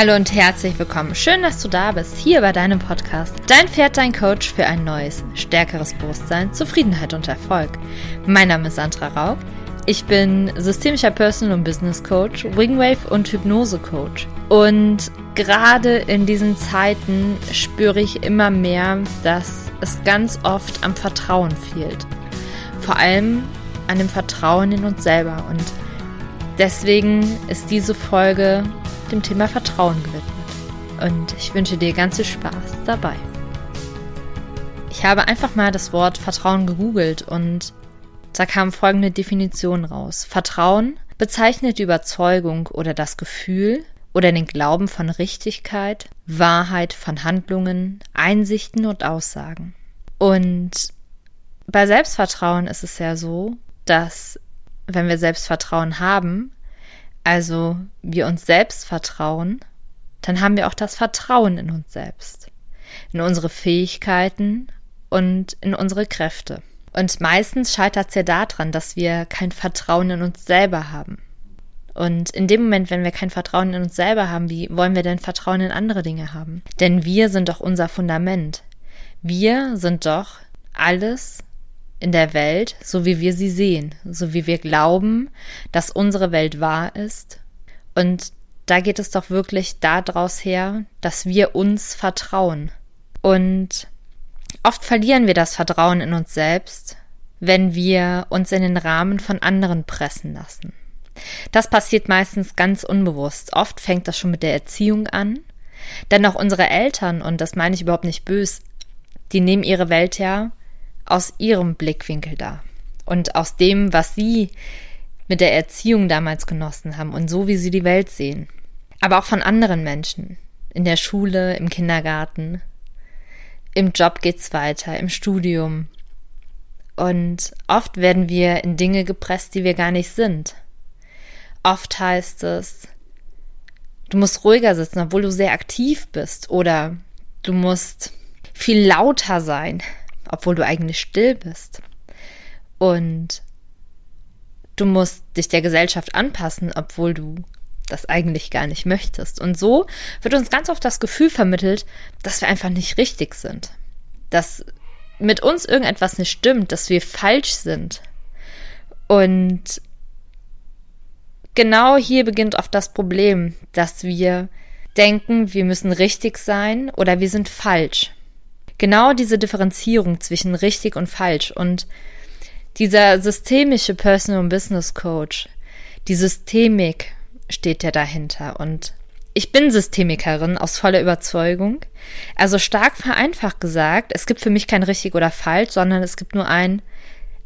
Hallo und herzlich willkommen. Schön, dass du da bist, hier bei deinem Podcast. Dein Pferd, dein Coach für ein neues, stärkeres Bewusstsein, Zufriedenheit und Erfolg. Mein Name ist Sandra Raub. Ich bin systemischer Personal und Business Coach, Wingwave und Hypnose Coach. Und gerade in diesen Zeiten spüre ich immer mehr, dass es ganz oft am Vertrauen fehlt. Vor allem an dem Vertrauen in uns selber. Und deswegen ist diese Folge dem Thema Vertrauen gewidmet. Und ich wünsche dir ganz viel Spaß dabei. Ich habe einfach mal das Wort Vertrauen gegoogelt und da kam folgende Definition raus. Vertrauen bezeichnet die Überzeugung oder das Gefühl oder den Glauben von Richtigkeit, Wahrheit von Handlungen, Einsichten und Aussagen. Und bei Selbstvertrauen ist es ja so, dass wenn wir Selbstvertrauen haben, also wir uns selbst vertrauen, dann haben wir auch das Vertrauen in uns selbst, in unsere Fähigkeiten und in unsere Kräfte. Und meistens scheitert es ja daran, dass wir kein Vertrauen in uns selber haben. Und in dem Moment, wenn wir kein Vertrauen in uns selber haben, wie wollen wir denn Vertrauen in andere Dinge haben? Denn wir sind doch unser Fundament. Wir sind doch alles, in der Welt, so wie wir sie sehen, so wie wir glauben, dass unsere Welt wahr ist. Und da geht es doch wirklich daraus her, dass wir uns vertrauen. Und oft verlieren wir das Vertrauen in uns selbst, wenn wir uns in den Rahmen von anderen pressen lassen. Das passiert meistens ganz unbewusst. Oft fängt das schon mit der Erziehung an. Denn auch unsere Eltern, und das meine ich überhaupt nicht bös, die nehmen ihre Welt ja aus ihrem Blickwinkel da und aus dem, was sie mit der Erziehung damals genossen haben und so, wie sie die Welt sehen. Aber auch von anderen Menschen. In der Schule, im Kindergarten, im Job geht's weiter, im Studium. Und oft werden wir in Dinge gepresst, die wir gar nicht sind. Oft heißt es, du musst ruhiger sitzen, obwohl du sehr aktiv bist. Oder du musst viel lauter sein, obwohl du eigentlich still bist. Und du musst dich der Gesellschaft anpassen, obwohl du das eigentlich gar nicht möchtest. Und so wird uns ganz oft das Gefühl vermittelt, dass wir einfach nicht richtig sind. Dass mit uns irgendetwas nicht stimmt, dass wir falsch sind. Und genau hier beginnt oft das Problem, dass wir denken, wir müssen richtig sein oder wir sind falsch genau diese Differenzierung zwischen richtig und falsch und dieser systemische Personal Business Coach, die Systemik steht ja dahinter und ich bin Systemikerin aus voller Überzeugung. Also stark vereinfacht gesagt, es gibt für mich kein richtig oder falsch, sondern es gibt nur ein,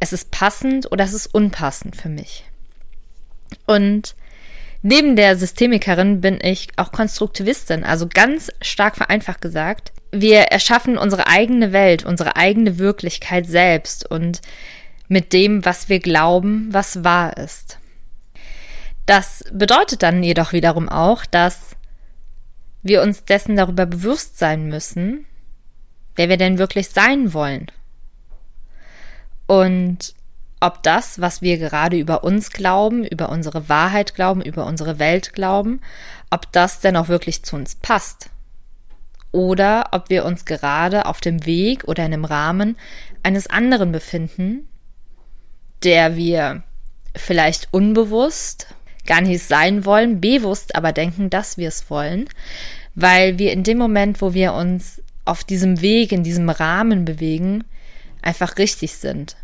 es ist passend oder es ist unpassend für mich. Und neben der Systemikerin bin ich auch Konstruktivistin, also ganz stark vereinfacht gesagt, wir erschaffen unsere eigene Welt, unsere eigene Wirklichkeit selbst und mit dem, was wir glauben, was wahr ist. Das bedeutet dann jedoch wiederum auch, dass wir uns dessen darüber bewusst sein müssen, wer wir denn wirklich sein wollen. Und ob das, was wir gerade über uns glauben, über unsere Wahrheit glauben, über unsere Welt glauben, ob das denn auch wirklich zu uns passt oder ob wir uns gerade auf dem Weg oder in einem Rahmen eines anderen befinden, der wir vielleicht unbewusst gar nicht sein wollen, bewusst aber denken, dass wir es wollen, weil wir in dem Moment, wo wir uns auf diesem Weg, in diesem Rahmen bewegen, einfach richtig sind,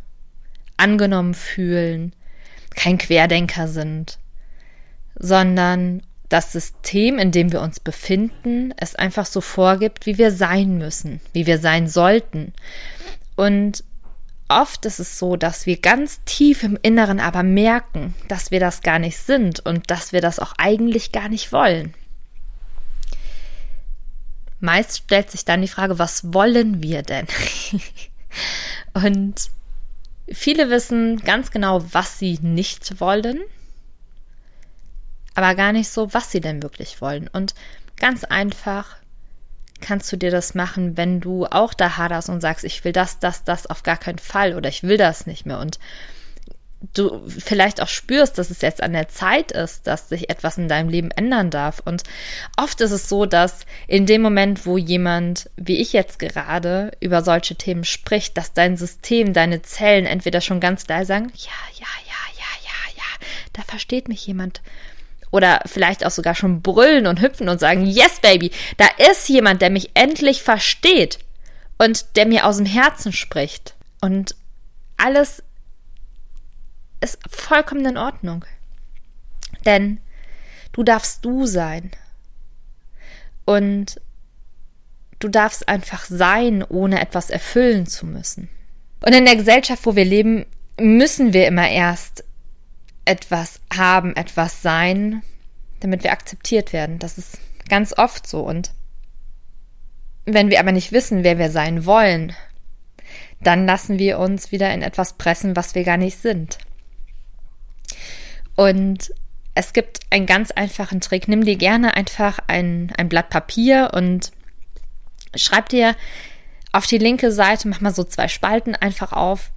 angenommen fühlen, kein Querdenker sind, sondern das System, in dem wir uns befinden, es einfach so vorgibt, wie wir sein müssen, wie wir sein sollten. Und oft ist es so, dass wir ganz tief im Inneren aber merken, dass wir das gar nicht sind und dass wir das auch eigentlich gar nicht wollen. Meist stellt sich dann die Frage, was wollen wir denn? und viele wissen ganz genau, was sie nicht wollen aber gar nicht so, was sie denn wirklich wollen. Und ganz einfach kannst du dir das machen, wenn du auch da haderst und sagst, ich will das, das, das auf gar keinen Fall oder ich will das nicht mehr. Und du vielleicht auch spürst, dass es jetzt an der Zeit ist, dass sich etwas in deinem Leben ändern darf. Und oft ist es so, dass in dem Moment, wo jemand, wie ich jetzt gerade, über solche Themen spricht, dass dein System, deine Zellen entweder schon ganz leise sagen, ja, ja, ja, ja, ja, ja, da versteht mich jemand. Oder vielleicht auch sogar schon brüllen und hüpfen und sagen, yes, Baby, da ist jemand, der mich endlich versteht und der mir aus dem Herzen spricht. Und alles ist vollkommen in Ordnung. Denn du darfst du sein. Und du darfst einfach sein, ohne etwas erfüllen zu müssen. Und in der Gesellschaft, wo wir leben, müssen wir immer erst etwas haben, etwas sein, damit wir akzeptiert werden. Das ist ganz oft so. Und wenn wir aber nicht wissen, wer wir sein wollen, dann lassen wir uns wieder in etwas pressen, was wir gar nicht sind. Und es gibt einen ganz einfachen Trick. Nimm dir gerne einfach ein, ein Blatt Papier und schreib dir auf die linke Seite, mach mal so zwei Spalten einfach auf,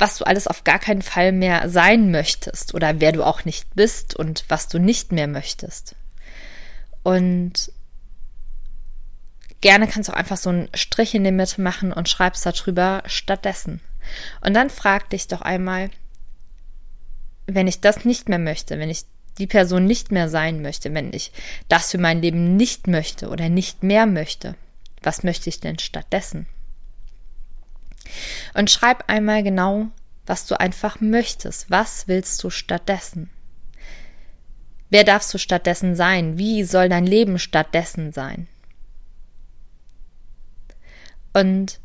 was du alles auf gar keinen Fall mehr sein möchtest oder wer du auch nicht bist und was du nicht mehr möchtest. Und gerne kannst du auch einfach so einen Strich in die Mitte machen und schreibst darüber stattdessen. Und dann frag dich doch einmal, wenn ich das nicht mehr möchte, wenn ich die Person nicht mehr sein möchte, wenn ich das für mein Leben nicht möchte oder nicht mehr möchte, was möchte ich denn stattdessen? Und schreib einmal genau, was du einfach möchtest. Was willst du stattdessen? Wer darfst du stattdessen sein? Wie soll dein Leben stattdessen sein? Und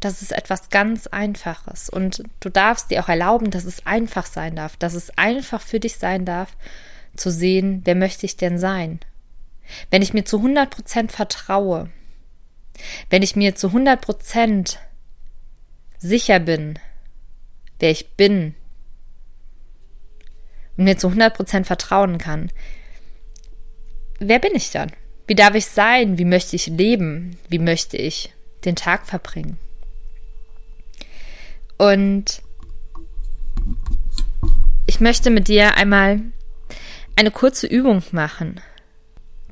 das ist etwas ganz Einfaches. Und du darfst dir auch erlauben, dass es einfach sein darf, dass es einfach für dich sein darf, zu sehen, wer möchte ich denn sein? Wenn ich mir zu 100 Prozent vertraue, wenn ich mir zu 100 Prozent sicher bin, wer ich bin und mir zu 100 Prozent vertrauen kann, wer bin ich dann? Wie darf ich sein? Wie möchte ich leben? Wie möchte ich den Tag verbringen? Und ich möchte mit dir einmal eine kurze Übung machen,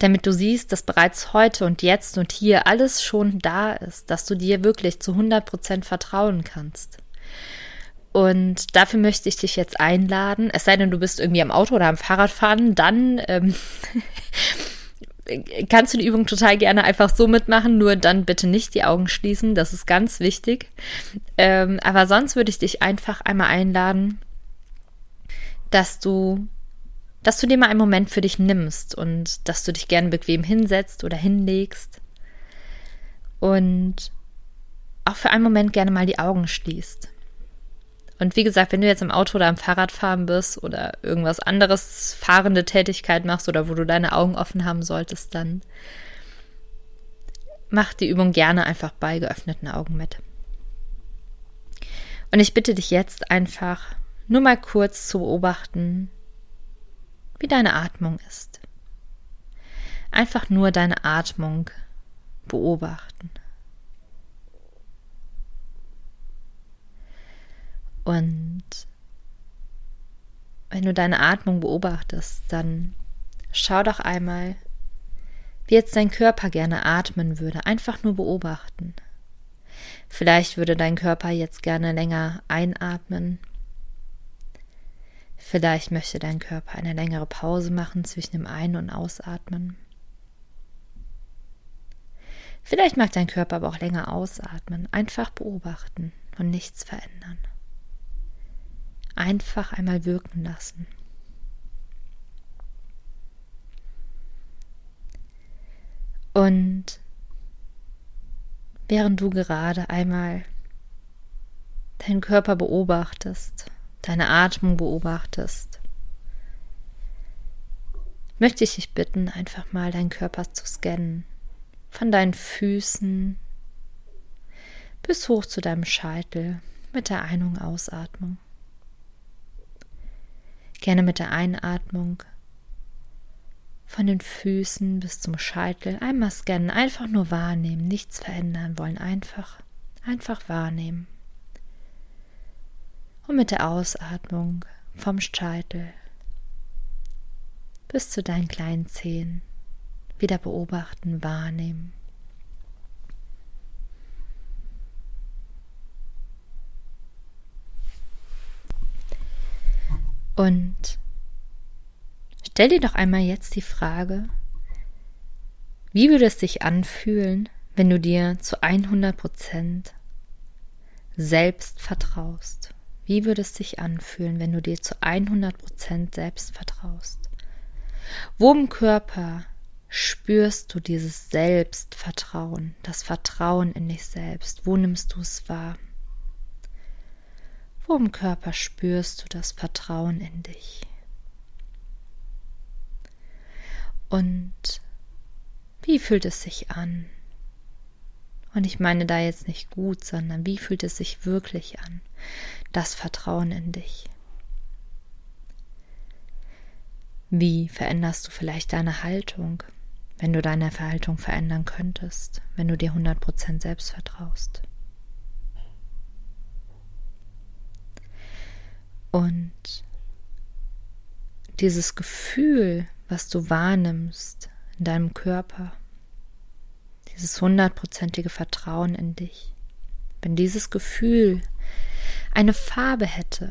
damit du siehst, dass bereits heute und jetzt und hier alles schon da ist, dass du dir wirklich zu 100% vertrauen kannst. Und dafür möchte ich dich jetzt einladen, es sei denn, du bist irgendwie am Auto oder am Fahrradfahren, dann ähm, kannst du die Übung total gerne einfach so mitmachen, nur dann bitte nicht die Augen schließen, das ist ganz wichtig. Ähm, aber sonst würde ich dich einfach einmal einladen, dass du, dass du dir mal einen Moment für dich nimmst und dass du dich gerne bequem hinsetzt oder hinlegst und auch für einen Moment gerne mal die Augen schließt. Und wie gesagt, wenn du jetzt im Auto oder am Fahrrad fahren bist oder irgendwas anderes fahrende Tätigkeit machst oder wo du deine Augen offen haben solltest, dann mach die Übung gerne einfach bei geöffneten Augen mit. Und ich bitte dich jetzt einfach nur mal kurz zu beobachten, wie deine Atmung ist. Einfach nur deine Atmung beobachten. Und wenn du deine Atmung beobachtest, dann schau doch einmal, wie jetzt dein Körper gerne atmen würde. Einfach nur beobachten. Vielleicht würde dein Körper jetzt gerne länger einatmen. Vielleicht möchte dein Körper eine längere Pause machen zwischen dem Ein- und Ausatmen. Vielleicht mag dein Körper aber auch länger ausatmen. Einfach beobachten und nichts verändern einfach einmal wirken lassen. Und während du gerade einmal deinen Körper beobachtest, deine Atmung beobachtest, möchte ich dich bitten, einfach mal deinen Körper zu scannen. Von deinen Füßen bis hoch zu deinem Scheitel mit der Ein- und Ausatmung. Gerne mit der Einatmung von den Füßen bis zum Scheitel einmal scannen, einfach nur wahrnehmen, nichts verändern wollen, einfach, einfach wahrnehmen. Und mit der Ausatmung vom Scheitel bis zu deinen kleinen Zehen wieder beobachten, wahrnehmen. Und stell dir doch einmal jetzt die Frage, wie würde es sich anfühlen, wenn du dir zu 100 Prozent selbst vertraust? Wie würde es sich anfühlen, wenn du dir zu 100 Prozent selbst vertraust? Wo im Körper spürst du dieses Selbstvertrauen, das Vertrauen in dich selbst? Wo nimmst du es wahr? Wo im Körper spürst du das Vertrauen in dich? Und wie fühlt es sich an? Und ich meine da jetzt nicht gut, sondern wie fühlt es sich wirklich an? Das Vertrauen in dich. Wie veränderst du vielleicht deine Haltung, wenn du deine Verhaltung verändern könntest, wenn du dir 100% selbst vertraust? Und dieses Gefühl, was du wahrnimmst in deinem Körper, dieses hundertprozentige Vertrauen in dich, wenn dieses Gefühl eine Farbe hätte,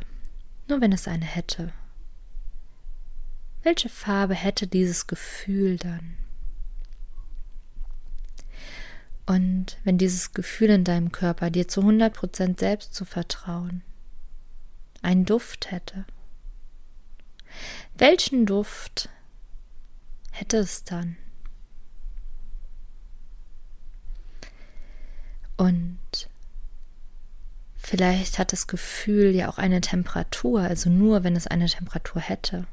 nur wenn es eine hätte, welche Farbe hätte dieses Gefühl dann? Und wenn dieses Gefühl in deinem Körper dir zu 100% selbst zu vertrauen, einen Duft hätte. Welchen Duft hätte es dann? Und vielleicht hat das Gefühl ja auch eine Temperatur, also nur wenn es eine Temperatur hätte.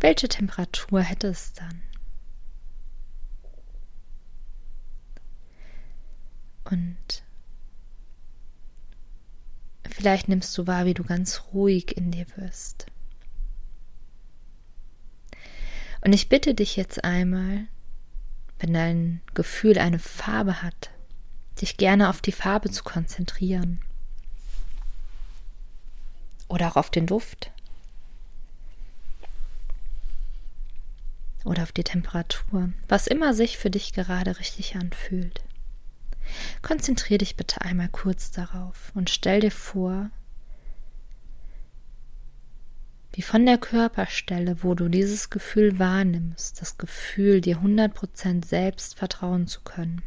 Welche Temperatur hätte es dann? Und Vielleicht nimmst du wahr, wie du ganz ruhig in dir wirst. Und ich bitte dich jetzt einmal, wenn dein Gefühl eine Farbe hat, dich gerne auf die Farbe zu konzentrieren. Oder auch auf den Duft. Oder auf die Temperatur, was immer sich für dich gerade richtig anfühlt. Konzentrier dich bitte einmal kurz darauf und stell dir vor, wie von der Körperstelle, wo du dieses Gefühl wahrnimmst, das Gefühl, dir 100% selbst vertrauen zu können,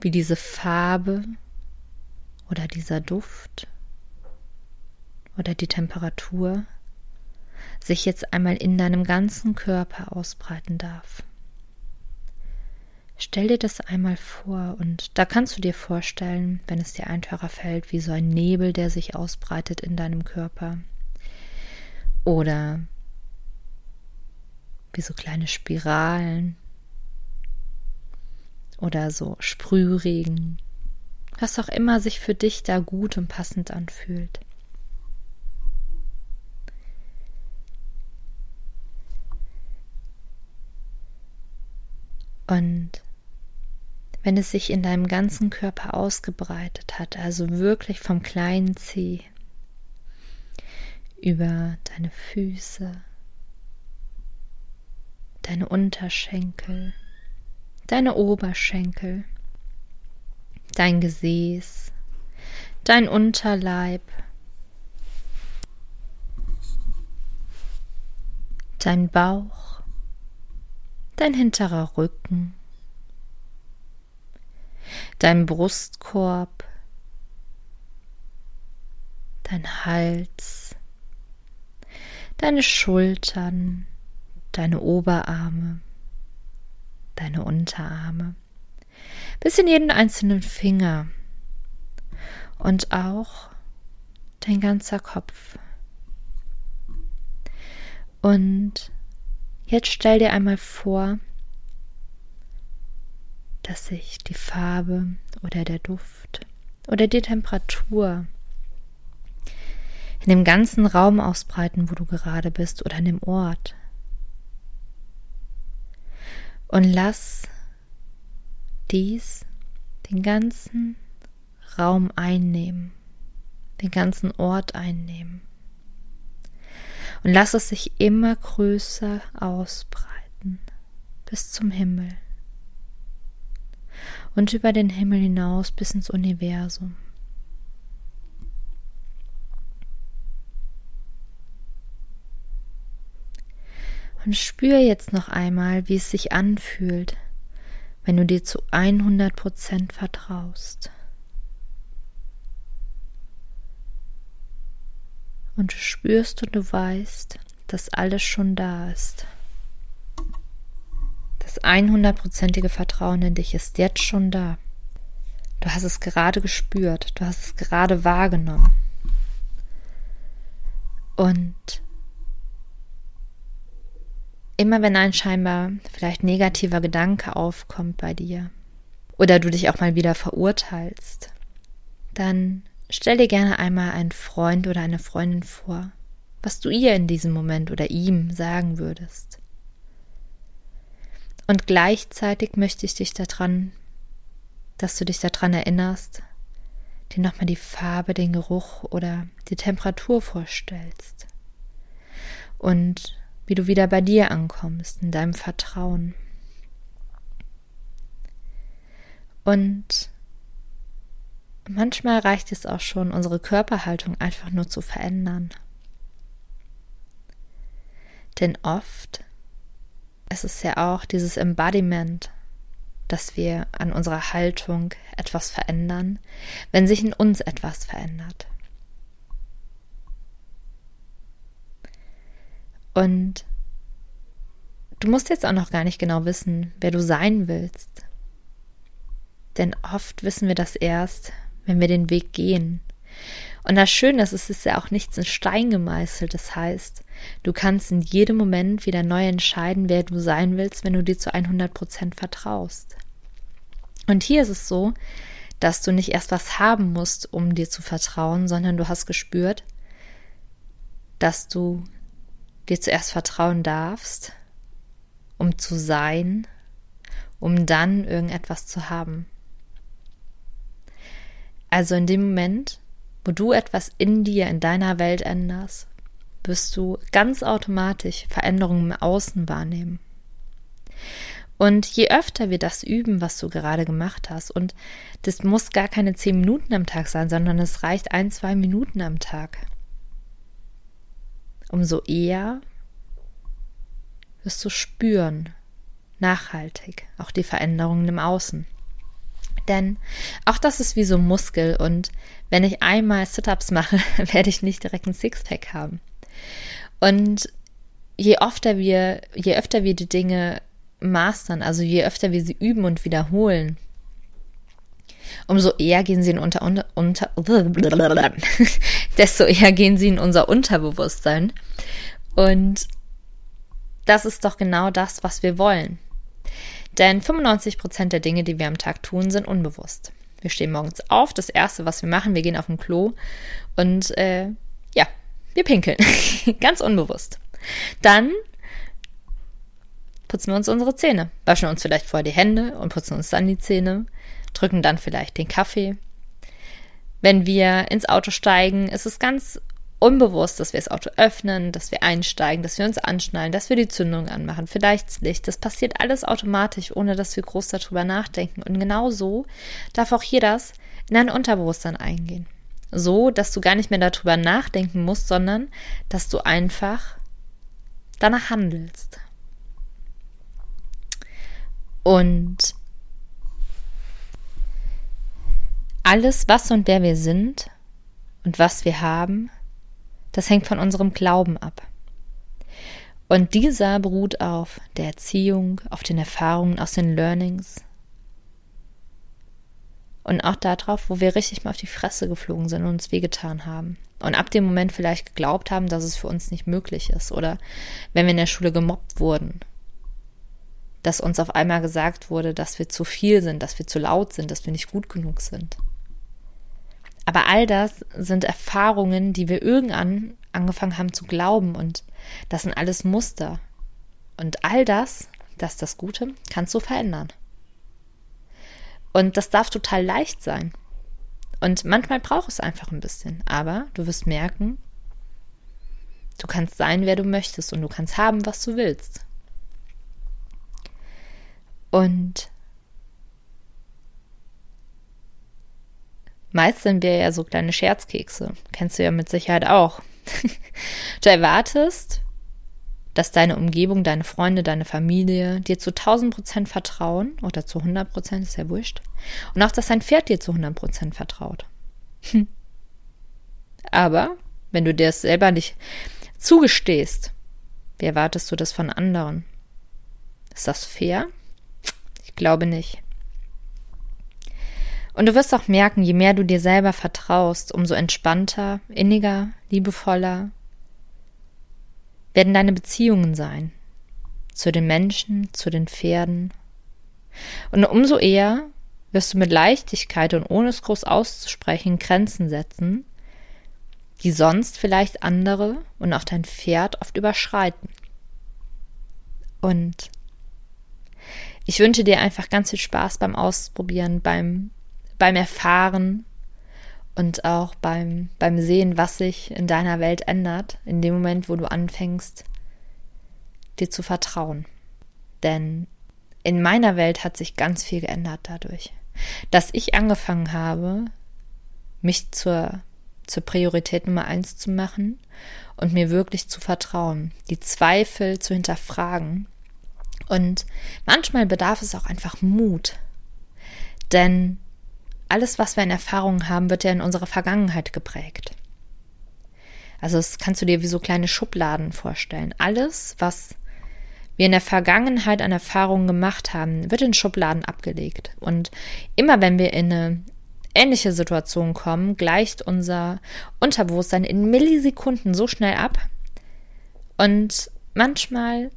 wie diese Farbe oder dieser Duft oder die Temperatur sich jetzt einmal in deinem ganzen Körper ausbreiten darf. Stell dir das einmal vor und da kannst du dir vorstellen, wenn es dir einfacher fällt, wie so ein Nebel, der sich ausbreitet in deinem Körper. Oder wie so kleine Spiralen. Oder so Sprühregen. Was auch immer sich für dich da gut und passend anfühlt. Und wenn es sich in deinem ganzen Körper ausgebreitet hat, also wirklich vom kleinen Zeh über deine Füße, deine Unterschenkel, deine Oberschenkel, dein Gesäß, dein Unterleib, dein Bauch, dein hinterer Rücken, dein Brustkorb, dein Hals, deine Schultern, deine Oberarme, deine Unterarme, bis in jeden einzelnen Finger und auch dein ganzer Kopf. Und jetzt stell dir einmal vor, dass sich die Farbe oder der Duft oder die Temperatur in dem ganzen Raum ausbreiten, wo du gerade bist oder an dem Ort. Und lass dies den ganzen Raum einnehmen, den ganzen Ort einnehmen. Und lass es sich immer größer ausbreiten bis zum Himmel und über den Himmel hinaus bis ins Universum. Und spür jetzt noch einmal, wie es sich anfühlt, wenn du dir zu 100% vertraust. Und du spürst und du weißt, dass alles schon da ist. Das 100%ige Vertrauen in dich ist jetzt schon da. Du hast es gerade gespürt, du hast es gerade wahrgenommen. Und immer wenn ein scheinbar vielleicht negativer Gedanke aufkommt bei dir oder du dich auch mal wieder verurteilst, dann stell dir gerne einmal einen Freund oder eine Freundin vor, was du ihr in diesem Moment oder ihm sagen würdest. Und gleichzeitig möchte ich dich daran, dass du dich daran erinnerst, dir nochmal die Farbe, den Geruch oder die Temperatur vorstellst. Und wie du wieder bei dir ankommst, in deinem Vertrauen. Und manchmal reicht es auch schon, unsere Körperhaltung einfach nur zu verändern. Denn oft ist es ja auch dieses Embodiment, dass wir an unserer Haltung etwas verändern, wenn sich in uns etwas verändert. Und du musst jetzt auch noch gar nicht genau wissen, wer du sein willst. Denn oft wissen wir das erst, wenn wir den Weg gehen. Und das Schöne ist, es ist ja auch nichts in Stein gemeißelt. Das heißt, du kannst in jedem Moment wieder neu entscheiden, wer du sein willst, wenn du dir zu 100 Prozent vertraust. Und hier ist es so, dass du nicht erst was haben musst, um dir zu vertrauen, sondern du hast gespürt, dass du dir zuerst vertrauen darfst, um zu sein, um dann irgendetwas zu haben. Also in dem Moment, wo du etwas in dir, in deiner Welt änderst, wirst du ganz automatisch Veränderungen im Außen wahrnehmen. Und je öfter wir das üben, was du gerade gemacht hast, und das muss gar keine zehn Minuten am Tag sein, sondern es reicht ein, zwei Minuten am Tag, umso eher wirst du spüren, nachhaltig, auch die Veränderungen im Außen. Denn auch das ist wie so ein Muskel und wenn ich einmal Sit-ups mache, werde ich nicht direkt ein Sixpack haben. Und je öfter wir, je öfter wir die Dinge mastern, also je öfter wir sie üben und wiederholen, umso eher gehen sie in unter, unter, unter desto eher gehen sie in unser Unterbewusstsein. Und das ist doch genau das, was wir wollen. Denn 95 Prozent der Dinge, die wir am Tag tun, sind unbewusst. Wir stehen morgens auf, das erste, was wir machen, wir gehen auf den Klo und äh, ja, wir pinkeln. Ganz unbewusst. Dann putzen wir uns unsere Zähne, waschen uns vielleicht vorher die Hände und putzen uns dann die Zähne, drücken dann vielleicht den Kaffee. Wenn wir ins Auto steigen, ist es ganz unbewusst, dass wir das Auto öffnen, dass wir einsteigen, dass wir uns anschnallen, dass wir die Zündung anmachen, vielleicht das Licht. Das passiert alles automatisch, ohne dass wir groß darüber nachdenken. Und genau so darf auch hier das in dein Unterbewusstsein eingehen. So, dass du gar nicht mehr darüber nachdenken musst, sondern dass du einfach danach handelst. Und alles, was und wer wir sind und was wir haben, das hängt von unserem Glauben ab. Und dieser beruht auf der Erziehung, auf den Erfahrungen aus den Learnings und auch darauf, wo wir richtig mal auf die Fresse geflogen sind und uns wehgetan haben. Und ab dem Moment vielleicht geglaubt haben, dass es für uns nicht möglich ist. Oder wenn wir in der Schule gemobbt wurden, dass uns auf einmal gesagt wurde, dass wir zu viel sind, dass wir zu laut sind, dass wir nicht gut genug sind. Aber all das sind Erfahrungen, die wir irgendwann angefangen haben zu glauben und das sind alles Muster. Und all das, das ist das Gute, kannst du verändern. Und das darf total leicht sein. Und manchmal braucht es einfach ein bisschen. Aber du wirst merken, du kannst sein, wer du möchtest und du kannst haben, was du willst. Und meist sind wir ja so kleine Scherzkekse. Kennst du ja mit Sicherheit auch. du erwartest, dass deine Umgebung, deine Freunde, deine Familie dir zu 1000 Prozent vertrauen oder zu 100 Prozent, ist ja wurscht. Und auch, dass dein Pferd dir zu 100 Prozent vertraut. Aber wenn du dir es selber nicht zugestehst, wie erwartest du das von anderen? Ist das fair? Ich glaube nicht. Und du wirst auch merken, je mehr du dir selber vertraust, umso entspannter, inniger, liebevoller werden deine Beziehungen sein. Zu den Menschen, zu den Pferden. Und umso eher wirst du mit Leichtigkeit und ohne es groß auszusprechen Grenzen setzen, die sonst vielleicht andere und auch dein Pferd oft überschreiten. Und ich wünsche dir einfach ganz viel Spaß beim Ausprobieren, beim, beim Erfahren und auch beim, beim Sehen, was sich in deiner Welt ändert, in dem Moment, wo du anfängst, dir zu vertrauen. Denn in meiner Welt hat sich ganz viel geändert dadurch, dass ich angefangen habe, mich zur zur Priorität Nummer eins zu machen und mir wirklich zu vertrauen, die Zweifel zu hinterfragen. Und manchmal bedarf es auch einfach Mut. Denn alles, was wir in Erfahrungen haben, wird ja in unserer Vergangenheit geprägt. Also das kannst du dir wie so kleine Schubladen vorstellen. Alles, was wir in der Vergangenheit an Erfahrungen gemacht haben, wird in Schubladen abgelegt. Und immer wenn wir in eine ähnliche Situationen kommen, gleicht unser Unterbewusstsein in Millisekunden so schnell ab. Und manchmal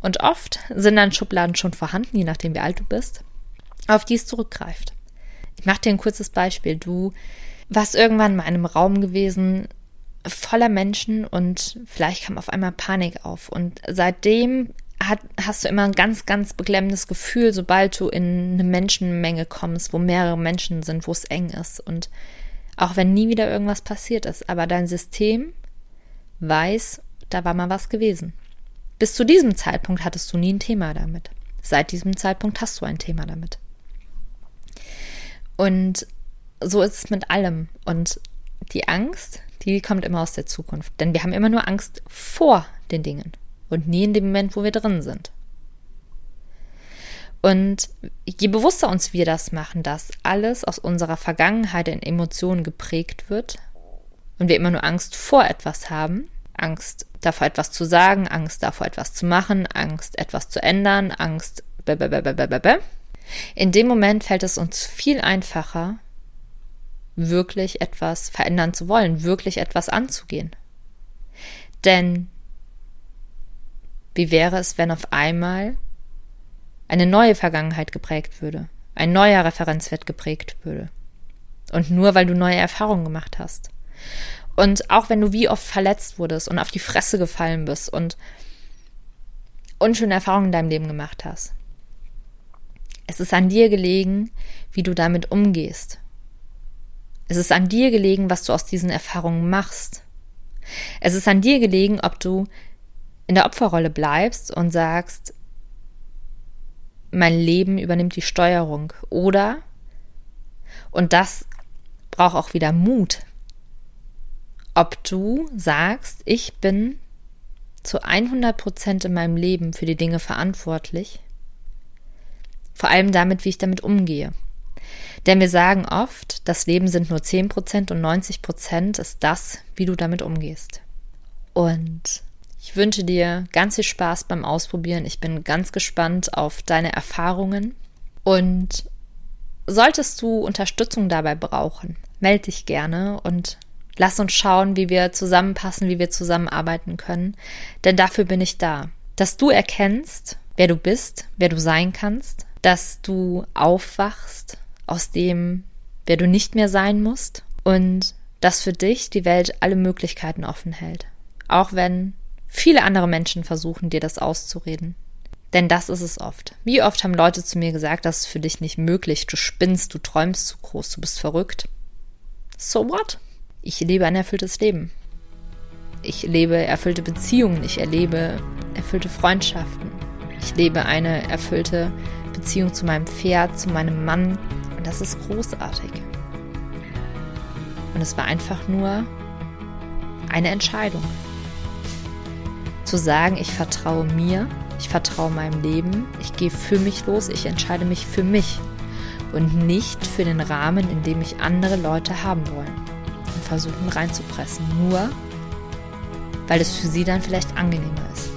und oft sind dann Schubladen schon vorhanden, je nachdem wie alt du bist, auf die es zurückgreift. Ich mache dir ein kurzes Beispiel. Du warst irgendwann mal in einem Raum gewesen, voller Menschen und vielleicht kam auf einmal Panik auf. Und seitdem hat, hast du immer ein ganz, ganz beklemmendes Gefühl, sobald du in eine Menschenmenge kommst, wo mehrere Menschen sind, wo es eng ist. Und auch wenn nie wieder irgendwas passiert ist, aber dein System weiß, da war mal was gewesen. Bis zu diesem Zeitpunkt hattest du nie ein Thema damit. Seit diesem Zeitpunkt hast du ein Thema damit. Und so ist es mit allem. Und die Angst, die kommt immer aus der Zukunft. Denn wir haben immer nur Angst vor den Dingen und nie in dem Moment, wo wir drin sind. Und je bewusster uns wir das machen, dass alles aus unserer Vergangenheit in Emotionen geprägt wird und wir immer nur Angst vor etwas haben, Angst davor etwas zu sagen, Angst davor etwas zu machen, Angst etwas zu ändern, Angst in dem Moment fällt es uns viel einfacher, wirklich etwas verändern zu wollen, wirklich etwas anzugehen. Denn wie wäre es, wenn auf einmal eine neue Vergangenheit geprägt würde, ein neuer Referenzwert geprägt würde? Und nur weil du neue Erfahrungen gemacht hast. Und auch wenn du wie oft verletzt wurdest und auf die Fresse gefallen bist und unschöne Erfahrungen in deinem Leben gemacht hast. Es ist an dir gelegen, wie du damit umgehst. Es ist an dir gelegen, was du aus diesen Erfahrungen machst. Es ist an dir gelegen, ob du in der Opferrolle bleibst und sagst, mein Leben übernimmt die Steuerung. Oder, und das braucht auch wieder Mut, ob du sagst, ich bin zu 100 Prozent in meinem Leben für die Dinge verantwortlich, vor allem damit, wie ich damit umgehe. Denn wir sagen oft, das Leben sind nur 10 Prozent und 90 Prozent ist das, wie du damit umgehst. Und ich wünsche dir ganz viel Spaß beim Ausprobieren. Ich bin ganz gespannt auf deine Erfahrungen. Und solltest du Unterstützung dabei brauchen, melde dich gerne und lass uns schauen, wie wir zusammenpassen, wie wir zusammenarbeiten können. Denn dafür bin ich da. Dass du erkennst, wer du bist, wer du sein kannst, dass du aufwachst aus dem, wer du nicht mehr sein musst und dass für dich die Welt alle Möglichkeiten offen hält. Auch wenn Viele andere Menschen versuchen dir das auszureden. Denn das ist es oft. Wie oft haben Leute zu mir gesagt, das ist für dich nicht möglich, du spinnst, du träumst zu groß, du bist verrückt. So what? Ich lebe ein erfülltes Leben. Ich lebe erfüllte Beziehungen. Ich erlebe erfüllte Freundschaften. Ich lebe eine erfüllte Beziehung zu meinem Pferd, zu meinem Mann. Und das ist großartig. Und es war einfach nur eine Entscheidung. Zu sagen, ich vertraue mir, ich vertraue meinem Leben, ich gehe für mich los, ich entscheide mich für mich und nicht für den Rahmen, in dem mich andere Leute haben wollen und versuchen reinzupressen, nur weil es für sie dann vielleicht angenehmer ist.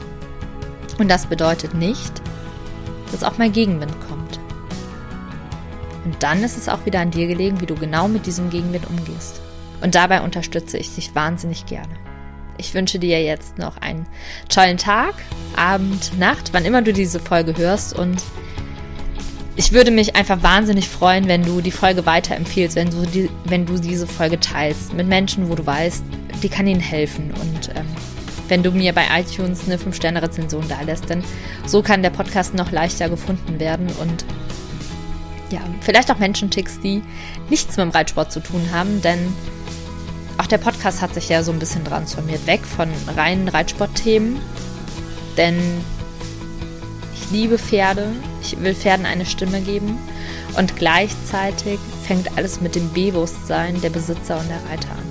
Und das bedeutet nicht, dass auch mal Gegenwind kommt. Und dann ist es auch wieder an dir gelegen, wie du genau mit diesem Gegenwind umgehst. Und dabei unterstütze ich dich wahnsinnig gerne. Ich wünsche dir jetzt noch einen tollen Tag, Abend, Nacht, wann immer du diese Folge hörst. Und ich würde mich einfach wahnsinnig freuen, wenn du die Folge weiterempfiehlst, wenn du, die, wenn du diese Folge teilst mit Menschen, wo du weißt, die kann ihnen helfen. Und ähm, wenn du mir bei iTunes eine 5-Sterne-Rezension da lässt, denn so kann der Podcast noch leichter gefunden werden und ja, vielleicht auch Menschenticks, die nichts mit dem Reitsport zu tun haben, denn auch der Podcast hat sich ja so ein bisschen transformiert, weg von reinen Reitsportthemen, denn ich liebe Pferde, ich will Pferden eine Stimme geben und gleichzeitig fängt alles mit dem Bewusstsein der Besitzer und der Reiter an.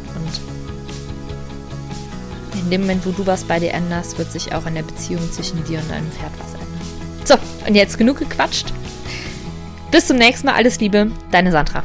In dem Moment, wo du was bei dir änderst, wird sich auch in der Beziehung zwischen dir und deinem Pferd was ändern. So, und jetzt genug gequatscht. Bis zum nächsten Mal, alles Liebe, deine Sandra.